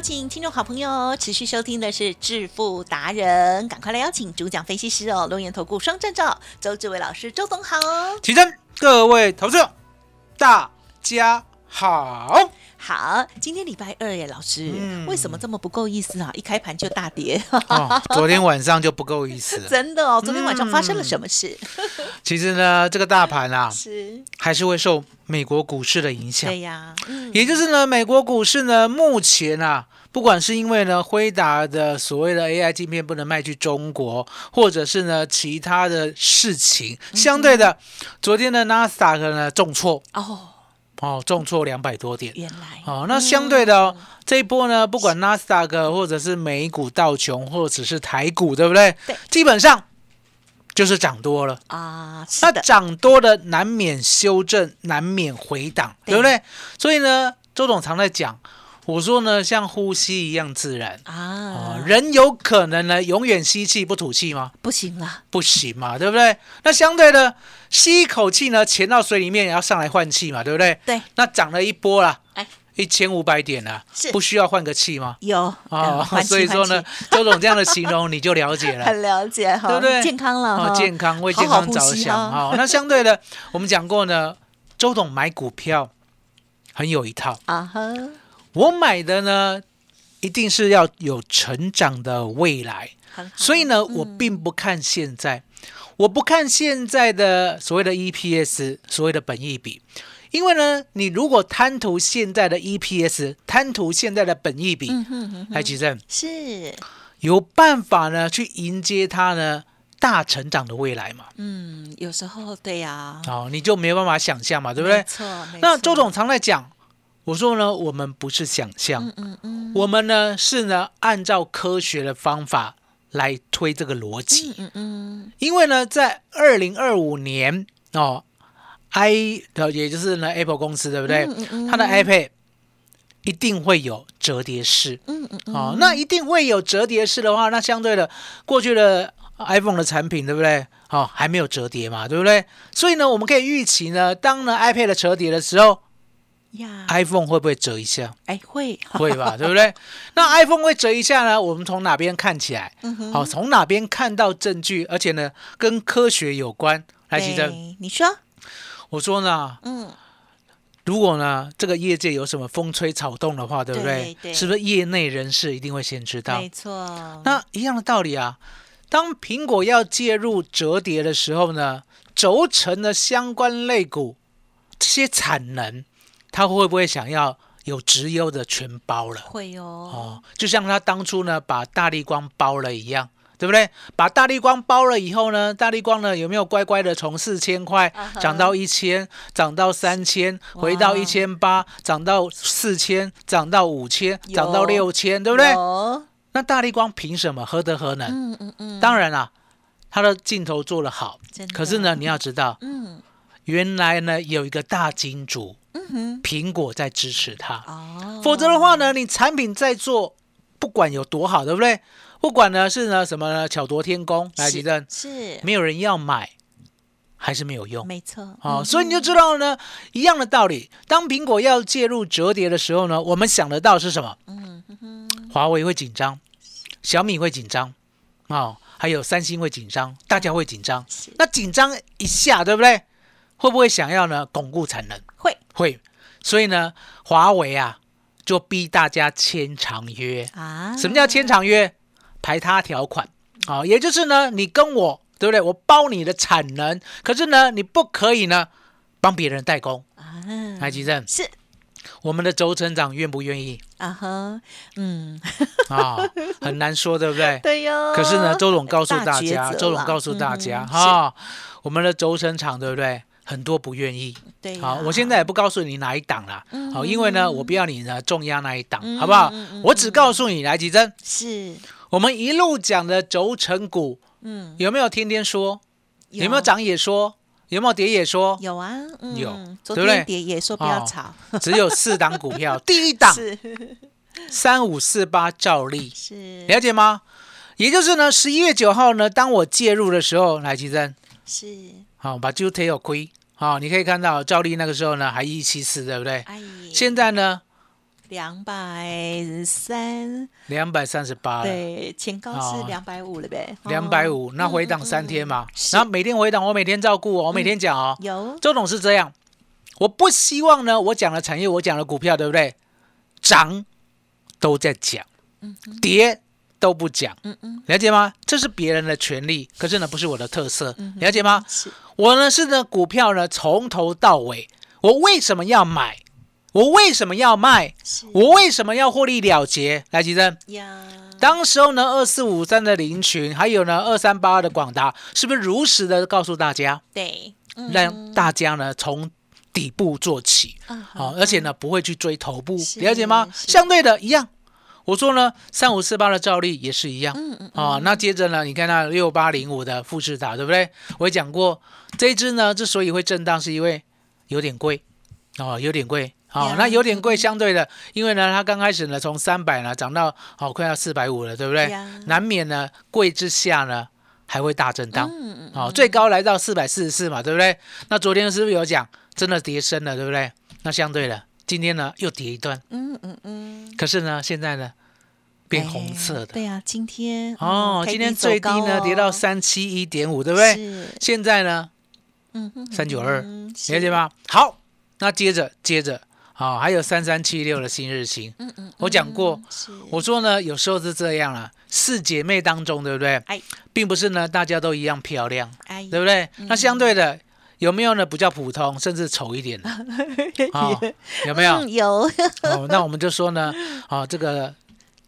邀请听众好朋友持续收听的是致富达人，赶快来邀请主讲分析师哦，龙岩投顾双证照周志伟老师，周总好。起身，各位投资者，大家好。好，今天礼拜二耶，老师，嗯。为什么这么不够意思啊？一开盘就大跌，哦，昨天晚上就不够意思了。真的哦，昨天晚上发生了什么事？其实呢，这个大盘啊，是，还是会受美国股市的影响。对。呀，嗯，也就是呢，美国股市呢，目前啊，不管是因为呢，辉达的所谓的 AI 镜片不能卖去中国，或者是呢其他的事情，相对的，昨天的纳斯达克呢重挫。哦，哦，重挫两百多点。原来哦，那相对的、哦这一波呢，不管纳斯达克或者是美股道琼，或者是台股，对不对？对，基本上就是涨多了。啊，是那的，涨多的难免修正，难免回档，对对不对？所以呢，周总常在讲，我说呢，像呼吸一样自然。哦啊，，人有可能呢永远吸气不吐气吗？不行了，不行嘛，对不对？那相对的，吸一口气呢，潜到水里面也要上来换气嘛，对不对？对，那涨了一波啦，哎，一千五百点了是，不需要换个气吗？有哦嗯 换，气所以说呢，周总这样的形容你就了解了。很了解哈，对不对健康了哦，健康为健康着想啊哦。那相对的，我们讲过呢，周董买股票很有一套。啊哈，我买的呢，一定是要有成长的未来。所以呢，嗯我并不看现在，我不看现在的所谓的 EPS，所谓的本益比。因为呢，你如果贪图现在的 EPS，贪图现在的本益比，来举证，是，有办法呢去迎接它呢大成长的未来嘛？嗯，有时候对呀，哦，你就没有办法想象嘛，对不对没？错，没错那周总常在讲，我说呢，我们不是想象，嗯嗯嗯我们呢是呢按照科学的方法来推这个逻辑。嗯嗯因为呢，在二零二五年哦，i 的，也就是呢 Apple 公司对不对？嗯嗯嗯它的 iPad 一定会有折叠式嗯嗯嗯，哦，那一定会有折叠式的话，那相对的过去的 iPhone 的产品对不对？哦，还没有折叠嘛，对不对？所以呢，我们可以预期呢，当呢 iPad 的折叠的时候呀，，iPhone 会不会折一下？哎会 会吧，对不对？那 iPhone 会折一下呢？我们从哪边看起来？好、从哪边看到证据？而且呢，跟科学有关。来，其正，对你说，我说呢，嗯，如果呢这个业界有什么风吹草动的话，对不对？对对是不是业内人士一定会先知道没？错，那一样的道理啊，当苹果要介入折叠的时候呢，轴承的相关类股这些产能，它会不会想要有直优的全包了？会哦，哦，就像他当初呢把大力光包了一样，对不对？把大力光包了以后呢，大力光呢有没有乖乖的从四千块涨到一千，涨到三千，回到一千八，涨到四千，涨到五千，涨到六千，对不对？有那大力光凭什么？何德何能？嗯嗯嗯，当然啦，他的镜头做得好可是呢，你要知道，嗯原来呢有一个大金主嗯哼，苹果在支持它。哦，否则的话呢，你产品在做，不管有多好，对不对？不管呢是呢什么呢巧夺天工，来是吉正，是没有人要买，还是没有用。没错，哦，嗯所以你就知道呢，一样的道理。当苹果要介入折叠的时候呢，我们想得到是什么？嗯嗯哼，华为会紧张，小米会紧张，哦，还有三星会紧张，大家会紧张。那紧张一下，对不对？会不会想要呢巩固产能？会会，所以呢，华为啊就逼大家签长约。啊，什么叫签长约？排他条款啊、也就是呢，你跟我对不对？我包你的产能，可是呢，你不可以呢帮别人代工。啊，来，吉正，是我们的周成长愿不愿意啊哈，嗯，啊？很难说，对不对？对哟。可是呢，周总告诉大家，周总告诉大家嗯哈，我们的轴承厂对不对？很多不愿意。对呀，好，我现在也不告诉你哪一档啦，嗯好，因为呢，我不要你呢重压那一档，嗯好不好？我只告诉你，来吉珍，是，我们一路讲的轴承股嗯，有没有天天说？有没有？涨也说？有没有跌也说？有啊，嗯有昨对不对天跌也说不要哦炒，只有四档股票，第一档是三五四八照例，是了解吗？也就是呢，十一月九号呢，当我介入的时候，来吉珍，是，好，把就 t 有亏，好，你可以看到照例那个时候呢还一七四，对不对？哎，现在呢两百三，两百三十八。对，前高是哦两百五了呗，两百哦五，那回档三天嘛，是然后每天回档，我每天照顾哦，我每天讲哦。有周董是这样，我不希望呢，我讲的产业，我讲的股票，对不对？涨都在讲，跌都不讲，嗯嗯。了解吗？这是别人的权利，可是呢，不是我的特色，嗯了解吗？是。我呢是呢股票呢从头到尾，我为什么要买？我为什么要卖？我为什么要获利了结？来，吉珍，呀，当时候呢，二四五三的林群，还有呢二三八二的广达，是不是如实的告诉大家，对，嗯。让大家呢从底部做起，嗯好、而且呢不会去追头部，是了解吗？相对的一样，我说呢三五四八的照例也是一样，嗯嗯啊、那接着呢，你看那六八零五的富士达，对不对？我也讲过，这一只呢之所以会震荡，是因为有点贵，哦，有点贵。好、呀那有点贵，相对的，因为呢，它刚开始呢，从三百呢涨到哦快要四百五了，对不对呀？难免呢贵之下呢还会大震荡，嗯嗯好、最高来到四百四十四嘛，对不对？那昨天是不是有讲，真的跌深了，对不对？那相对的，今天呢又跌一段，嗯嗯嗯，可是呢，现在呢变红色的，哎对呀，今天哦，嗯今天最低呢跌到哦三七一点五，对不对？是，现在呢嗯哼三九二，嗯了解？吗？好，那接着接着，好、还有三三七六的新日新，嗯嗯，我讲过我说呢，有时候是这样了，四姐妹当中，对不对？哎并不是呢大家都一样漂亮，哎，对不对？那相对的。有没有呢？比较普通，甚至丑一点的，哦、有没有？嗯有。哦，那我们就说呢，哦，这个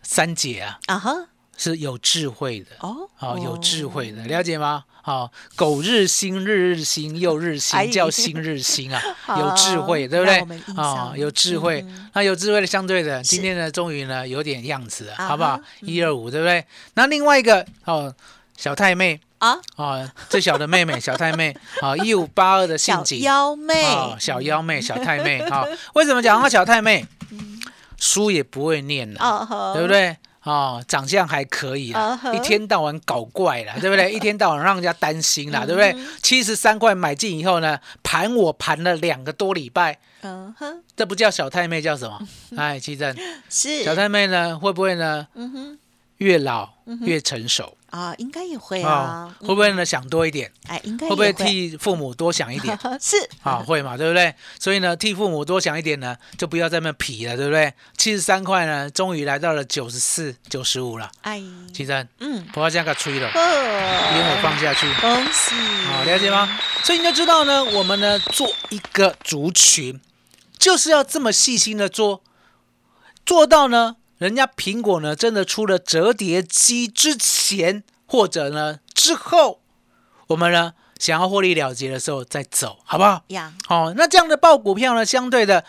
三姐啊啊哈，是有智慧的，哦。哦，有智慧的，了解吗？哦，狗日新，日日新，又日哎。新，叫新日新啊，有智慧，对不对？让我们印？哦，有智慧。嗯，那有智慧的相对的，今天呢，终于呢有点样子了，好不好？一二五，对不对？那另外一个哦，小太妹。啊，哦，最小的妹妹 小太妹，啊，一五八二的信小锦，妖妹。哦，小幺妹，小太妹，好，为什么讲她小太妹？书也不会念了，哦，对不？对？哦，长相还可以啦一天到晚搞怪啦，对不对？一天到晚让人家担心啦，嗯。对不对？七十三块买进以后呢，盘我盘了两个多礼拜，嗯哼，这不叫小太妹，叫什么？哎，奇正，是。小太妹呢，会不会呢？嗯哼越老越成熟啊，应该也会啊啊？，会不会呢想多一点？哎，应该会不会替父母多想一点？是啊，会嘛，对不对？所以呢，替父母多想一点呢，就不要在那边皮了，对不对？七十三块呢，终于来到了九十四、九十五了。哎，奇珍，嗯，不要这样给吹了，烟哦，我放下去。恭喜，好，了解吗？所以你就知道呢，我们呢做一个族群，就是要这么细心的做，做到呢，人家苹果呢真的出了折叠机之前，或者呢之后，我们呢想要获利了结的时候再走，好不好？呀？好、那这样的爆股票呢，相对的，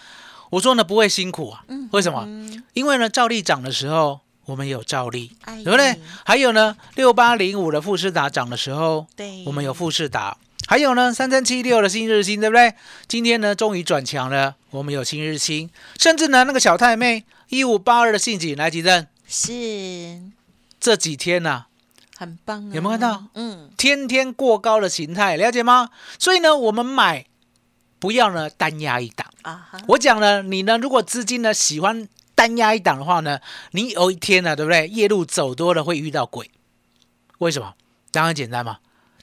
我说呢不会辛苦啊，嗯为什么？嗯因为呢照例涨的时候，我们有照例，哎对不对？还有呢六八零五的富士达涨的时候，对，我们有富士达，还有呢三三七六的新日新，对不对？今天呢终于转强了，我们有新日新，甚至呢那个小太妹一五八二的信锦来吉正，是这几天呢、很棒啊，有没有看到？嗯，天天过高的形态，了解吗？所以呢，我们买不要呢单压一档。啊哈，我讲呢，你呢如果资金呢喜欢单压一档的话呢，你有一天呢，对不对？夜路走多了会遇到鬼，为什么？当然简单嘛，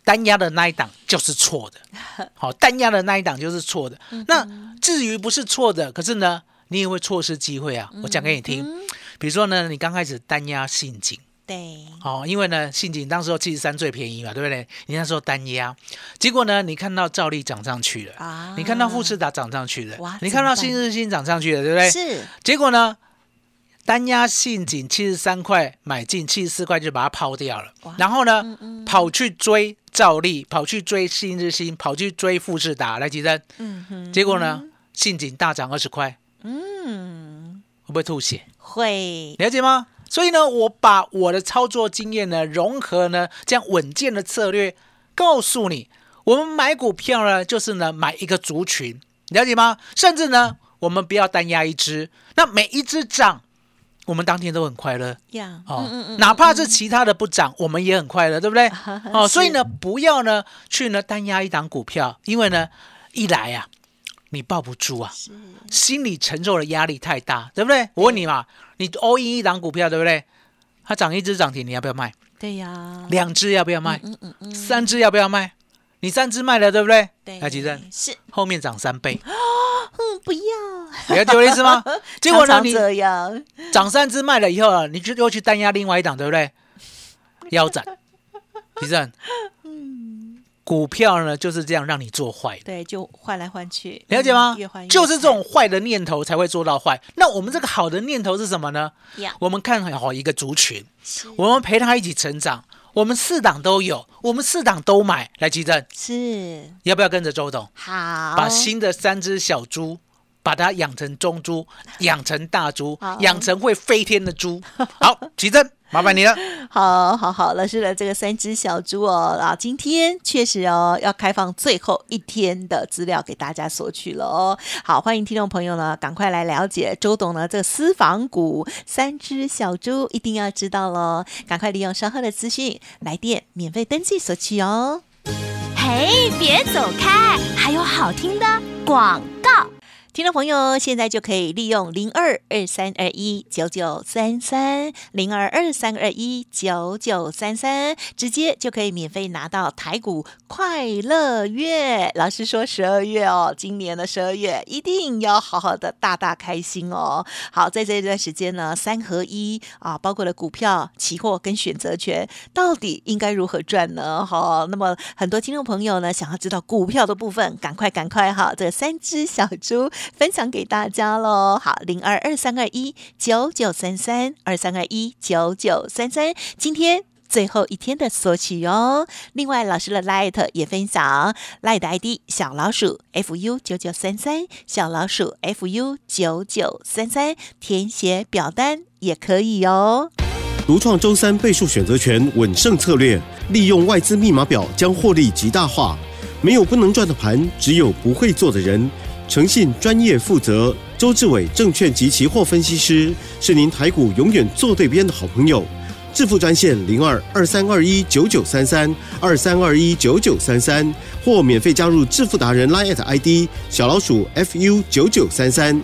单压的那一档就是错的，好，单压的那一档就是错的。那至于不是错的，可是呢，你也会错失机会啊。我讲给你听，比如说呢，你刚开始单压信锦，对，哦，因为呢，信锦当时候七十三最便宜嘛，对不对？你那时候单压，结果呢，你看到兆利涨上去了，啊。你看到富士达涨上去了。哇，你看到新日新涨上去了，对不对？是。结果呢，单压信锦七十三块买进，七十四块就把它抛掉了，然后呢，嗯嗯。跑去追兆利，跑去追新日新，跑去追富士达，来吉珍，嗯哼，结果呢，信锦大涨二十块，嗯，会不会吐血？会了解吗？所以呢，我把我的操作经验呢，融合呢这样稳健的策略，告诉你，我们买股票呢，就是呢买一个族群，了解吗？甚至呢，我们不要单压一只，那每一只涨，我们当天都很快乐呀，哦。嗯嗯嗯哪怕是其他的不涨，我们也很快乐，对不对？哦，所以呢，不要呢去呢单压一档股票，因为呢，一来啊，你抱不住啊，心理承受的压力太大，对不对？我问你嘛，你 all in 一档股票，对不对？它涨一只涨停，你要不要卖？对呀，两只要不要卖？嗯嗯嗯，三只要不要卖？你三只卖了，对不对？对，来，吉正，是，后面涨三倍，嗯，不要，了解我的意思吗？结果呢，你这样，涨三只卖了以后啊，你就又去单压另外一档，对不对？腰斩，吉正，股票呢就是这样让你做坏的。对，就换来换去，了解吗嗯越换越？就是这种坏的念头才会做到坏。那我们这个好的念头是什么呢？呀，我们看好一个族群，我们陪他一起成长。我们四档都有，我们四档都买。来，吉正，是要不要跟着周董，好，把新的三只小猪，把它养成中猪，养成大猪好，养成会飞天的猪？好，吉正，麻烦你了。好 好好，老师的这个三只小猪哦，啊，今天确实哦要开放最后一天的资料给大家索取了哦。好，欢迎听众朋友呢，赶快来了解周董呢这个私房股三只小猪，一定要知道喽，赶快利用稍后的资讯来电免费登记索取哦。嘿，别走开，还有好听的广告。听众朋友，现在就可以利用零二二三二一九九三三零二二三二一九九三三，直接就可以免费拿到台股快乐月。老师说十二月哦，今年的十二月一定要好好的大大开心哦。好，在这一段时间呢，三合一啊，包括了股票、期货跟选择权，到底应该如何赚呢？好，那么很多听众朋友呢，想要知道股票的部分，赶快赶快哈，这三只小猪。分享给大家喽。好，零二二三二一九九三三二三二一九九三三，今天。最后一天的索取哦。另外，老师的 Light 也分享 Light ID 小老鼠 fu 九九三三，小老鼠 fu 九九三三，填写表单也可以哦。独创周三倍数选择权稳胜策略，利用外资密码表将获利极大化。没有不能赚的盘，只有不会做的人。诚信、专业、负责，周志伟证券及期货分析师是您台股永远做对边的好朋友。致富专线零二二三二一九九三三二三二一九九三三，或免费加入致富达人 Line at ID 小老鼠 fu 九九三三。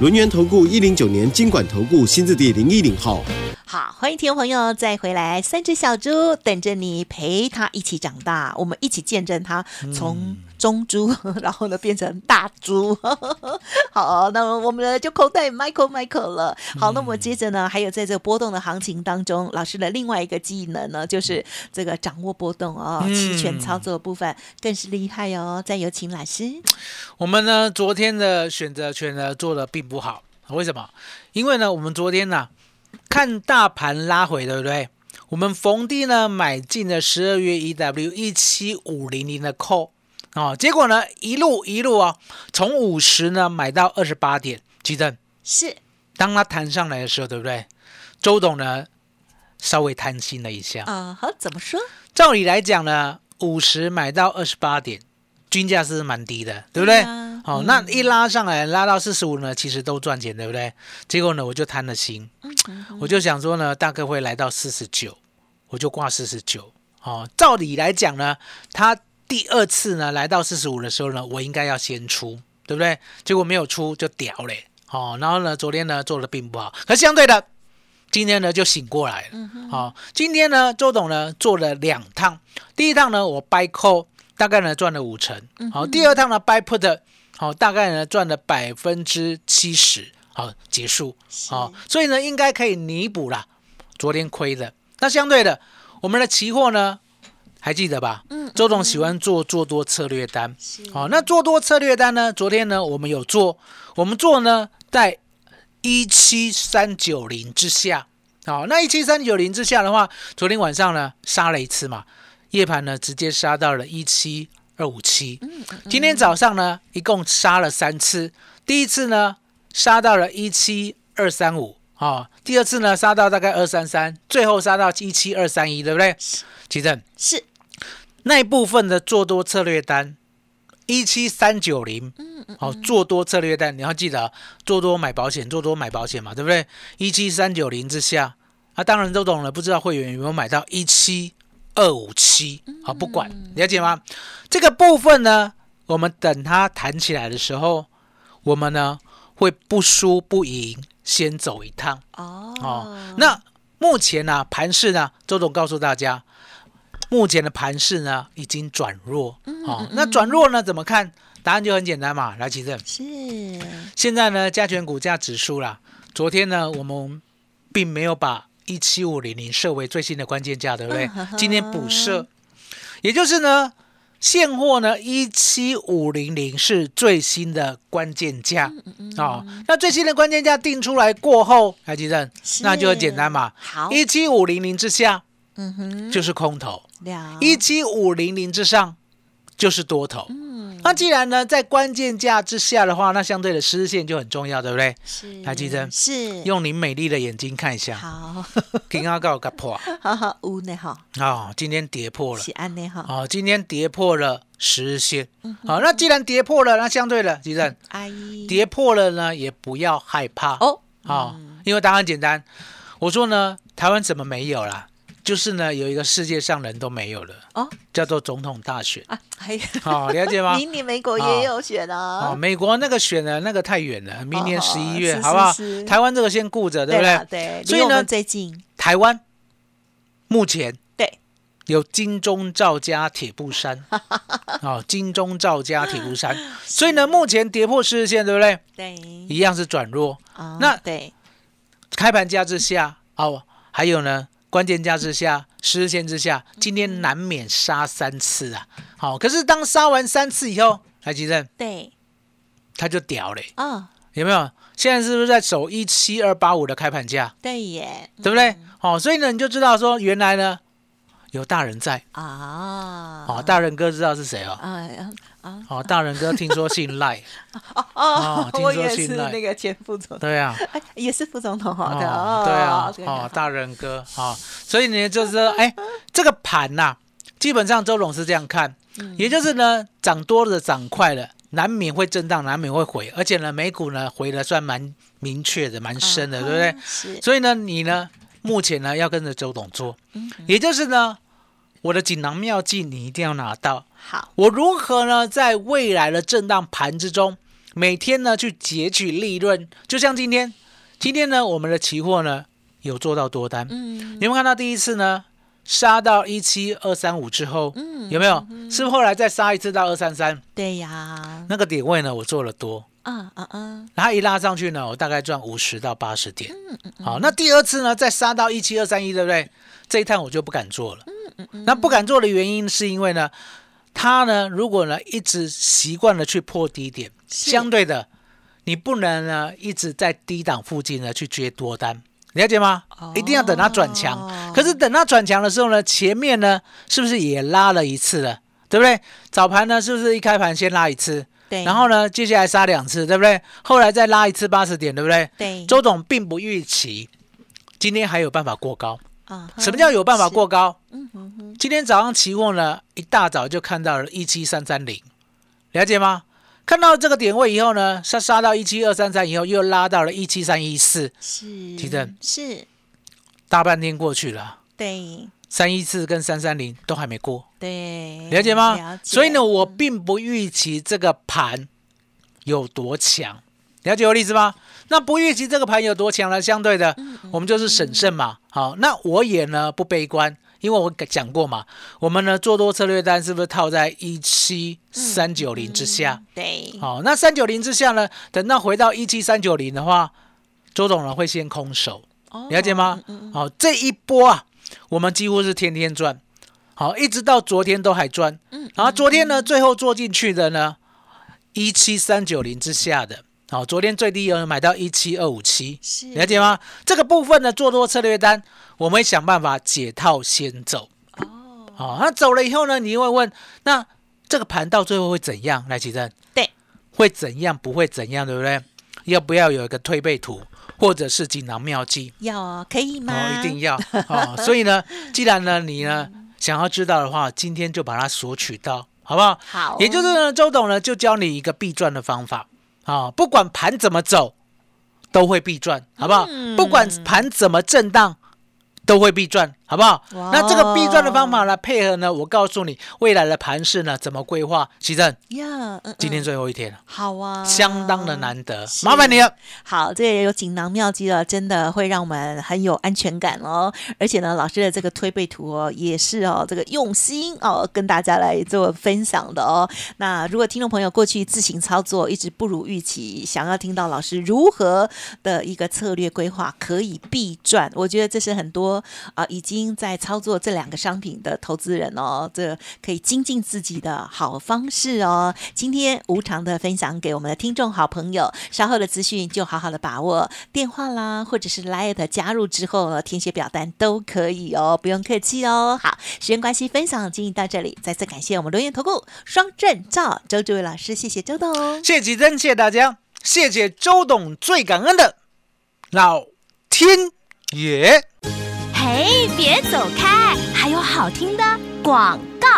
轮源投顾一零九年经管投顾新字第零一零号。好，欢迎听众朋友再回来，三只小猪等着你，陪它一起长大，我们一起见证它从中猪，然后呢变成大猪。好，那么我们呢就口袋 Michael Michael 了。好，那么接着呢，还有在这个波动的行情当中，老师的另外一个技能呢，就是这个掌握波动哦，嗯期权操作的部分更是厉害哦。再有请老师，我们呢，昨天的选择权呢做的并不好，为什么？因为呢，我们昨天呢看大盘拉回，对不对？我们逢低呢买进了十二月 EW 一七五零零的 call 哦，结果呢一路一路啊，从五十呢买到二十八点，记得是当它弹上来的时候，对不对？周董呢稍微贪心了一下，啊，好，怎么说？照理来讲呢，五十买到二十八点，均价是蛮低的，对不对？好、嗯那一拉上来，拉到四十五呢，其实都赚钱，对不对？结果呢，我就贪了心，嗯我就想说呢，大概会来到四十九，我就挂四十九。哦，照理来讲呢，它第二次呢来到四十五的时候呢，我应该要先出，对不对？结果没有出就屌嘞。哦，然后呢，昨天呢做的并不好，可相对的，今天呢就醒过来了。嗯好、今天呢，周董呢做了两趟，第一趟呢我 buy call 大概呢赚了五成，嗯好、第二趟呢 buy put 好、大概呢赚了百分之七十，好结束，好、所以呢应该可以弥补啦昨天亏的。那相对的，我们的期货呢，还记得吧？嗯周总喜欢做做多策略单。是好、那做多策略单呢？昨天呢，我们有做，我们做呢在一七三九零之下。好、那一七三九零之下的话，昨天晚上呢杀了一次嘛，夜盘呢直接杀到了一七二五七。今天早上呢，一共杀了三次，第一次呢杀到了一七二三五。啊，第二次呢杀到大概二三三，最后杀到一七二三一，对不对？奇正，是那一部分的做多策略单，一七三九零，好，做多策略单，你要记得做多买保险，做多买保险嘛，对不对？一七三九零之下，啊，当然都懂了，不知道会员有没有买到一七二五七，好，不管，了解吗？这个部分呢，我们等它弹起来的时候，我们呢会不输不赢，先走一趟。哦哦，那目前呢、盘势呢，周总告诉大家，目前的盘势呢已经转弱。哦，那转弱呢怎么看？答案就很简单嘛，来奇正。是现在呢，加权股价指数啦，昨天呢我们并没有把一七五零零设为最新的关键价，对不对嗯呵呵？今天补设，也就是呢。现货呢，一七五零零是最新的关键价哦。那最新的关键价定出来过后，来吉正，那就很简单嘛。好，一七五零零之下嗯哼，就是空头，一七五零零之上就是多头。嗯。那既然呢在关键价之下的话，那相对的实线就很重要，对不对？是。还记得是。用您美丽的眼睛看一下，好，刚刚告个破。好 好有呢哈，哦，今天跌破了。是安呢哈，哦，今天跌破了十日线。嗯好，那既然跌破了，那相对的，吉正阿姨跌破了呢，也不要害怕。哦，啊，因为答案简单。我说呢，台湾怎么没有啦？就是呢，有一个世界上人都没有了，哦。叫做总统大选。啊，还好、了解吗？明年美国也有选哦，啊，美国那个选呢那个太远了，明年哦十一月，是好不好？台湾这个先顾着，对不啦对？对，所以呢最近。台湾目前对。有金钟罩加铁布衫，哦，金钟罩加铁布衫，所以呢，目前跌破十日线，对不对？对。一样是转弱，啊那对。开盘价之下，哦，还有呢，关键价之下，十日线之下，今天难免杀三次啊。好、可是当杀完三次以后，台积电对。它就屌嘞，啊，有没有？现在是不是在走一七二八五的开盘价，对耶，对不对？好、所以呢，你就知道说，原来呢有大人在。啊，哦，大人哥知道是谁哦？啊啊。哦，大人哥听说姓赖，哦哦听说姓赖。是那个前副总统，对啊，哎，也是副总统好的哦，对啊，哦，大人哥，哦，所以呢，就是说，哎，这个盘呐、基本上周总是这样看，嗯。也就是呢，涨多了，涨快了，难免会震荡，难免会回，而且呢，美股呢回的算蛮明确的，蛮深的，对不对？所以呢，你呢，目前呢要跟着周董做，嗯也就是呢，我的锦囊妙计你一定要拿到。好，我如何呢，在未来的震荡盘之中，每天呢去截取利润？就像今天，今天呢，我们的期货呢有做到多单，嗯你有没有看到第一次呢杀到一七二三五之后，嗯有没有？是不是后来再杀一次到二三三？对呀，那个点位呢，我做了多，啊啊啊，然后一拉上去呢，我大概赚五十到八十点。嗯嗯好，那第二次呢，再杀到一七二三一，对不对？这一趟我就不敢做了。嗯嗯嗯那不敢做的原因是因为呢，它呢，如果呢一直习惯了去破低点，相对的，你不能呢一直在低档附近呢去接多单，了解吗？一定要等它转强。哦可是等它转强的时候呢，前面呢是不是也拉了一次了？对不对？早盘呢是不是一开盘先拉一次？对，然后呢，接下来杀两次，对不对？后来再拉一次八十点，对不对？对，周总并不预期今天还有办法过高。啊哈什么叫有办法过？高？嗯哼哼，今天早上期货呢，一大早就看到了一七三三零，了解吗？看到这个点位以后呢，杀杀到一七二三三以后，又拉到了一七三一四，是提振是，大半天过去了，对三一四跟三三零都还没过，对，了解吗？解所以呢，我并不预期这个盘有多强，了解我的意思吗？那不预期这个盘有多强呢？相对的，我们就是审慎嘛。好，那我也呢不悲观，因为我讲过嘛，我们呢做多策略单是不是套在一七三九零之下？对，好，那三九零之下呢，等到回到一七三九零的话，周总呢会先空手，哦了解吗？好，这一波啊，我们几乎是天天赚，好，一直到昨天都还赚。嗯，然后昨天呢，最后做进去的呢，一七三九零之下的，好，昨天最低有人买到一七二五七，了解吗？这个部分的做多策略单，我们会想办法解套先走。哦，好，那走了以后呢，你会问，那这个盘到最后会怎样？来，奇正，对，会怎样？不会怎样，对不对？要不要有一个推背图，或者是锦囊妙计？要哦可以吗？哦，一定要 哦。所以呢，既然呢你呢想要知道的话，今天就把它索取到，好不好？好哦，也就是呢，周董呢就教你一个必赚的方法啊、不管盘怎么走，都会必赚，好不好？嗯不管盘怎么震荡，都会必赚，好不好？那这个必赚的方法呢，配合呢，我告诉你未来的盘势呢怎么规划。奇正，呀，嗯今天嗯最后一天了，好啊，相当的难得，麻烦你了。好，这也有锦囊妙计了，真的会让我们很有安全感哦。而且呢，老师的这个推背图哦，也是哦，这个用心哦，跟大家来做分享的哦。那如果听众朋友过去自行操作一直不如预期，想要听到老师如何的一个策略规划可以必赚，我觉得这是很多啊、已经在操作这两个商品的投资人哦，这可以精进自己的好方式哦。今天无偿的分享给我们的听众好朋友，稍后的资讯就好好的把握电话啦，或者是 Line 加入之后呢，填写表单都可以哦，不用客气哦。好，时间关系，分享进行到这里，再次感谢我们留言投顾双证照周志伟老师，谢谢周董。谢谢吉珍，谢谢大家，谢谢周董，最感恩的老天爷。哎，别走开，还有好听的广告。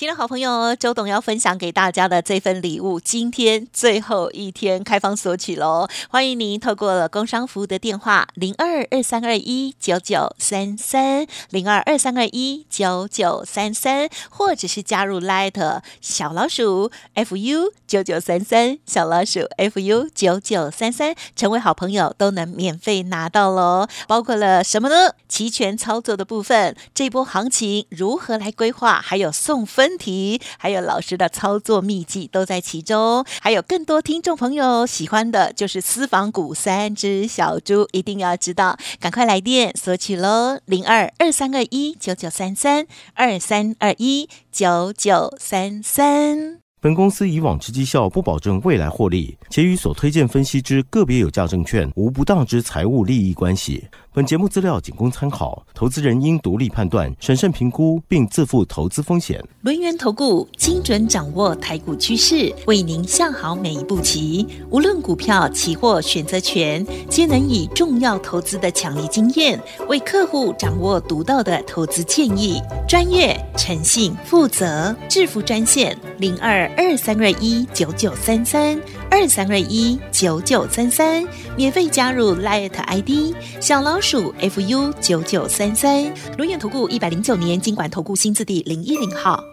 听众好朋友，周董要分享给大家的这份礼物，今天最后一天开放索取喽！欢迎您透过了工商服务的电话零二二三二一九九三三零二二三二一九九三三，或者是加入 Light 小老鼠 fu 九九三三小老鼠 fu 九九三三，成为好朋友都能免费拿到喽！包括了什么呢？期权操作的部分，这波行情如何来规划，还有送分问题，还有老师的操作秘籍都在其中。还有更多听众朋友喜欢的就是私房股三只小猪，一定要知道，赶快来电索取喽！零二二三二一九九三三二三二一九九三三。本公司以往之绩效不保证未来获利，且与所推荐分析之个别有价证券无不当之财务利益关系。本节目资料仅供参考，投资人应独立判断、审慎评估，并自负投资风险。轮源投顾精准掌握台股趋势，为您下好每一步棋。无论股票、期货、选择权，皆能以重要投资的强力经验，为客户掌握独到的投资建议。专业、诚信、负责，致富专线零二二三二一九九三三二三二一九九三三，免费加入 Light ID 小老鼠 fu 九九三三。轮源投顾一百零九年经管投顾新字第零一零号。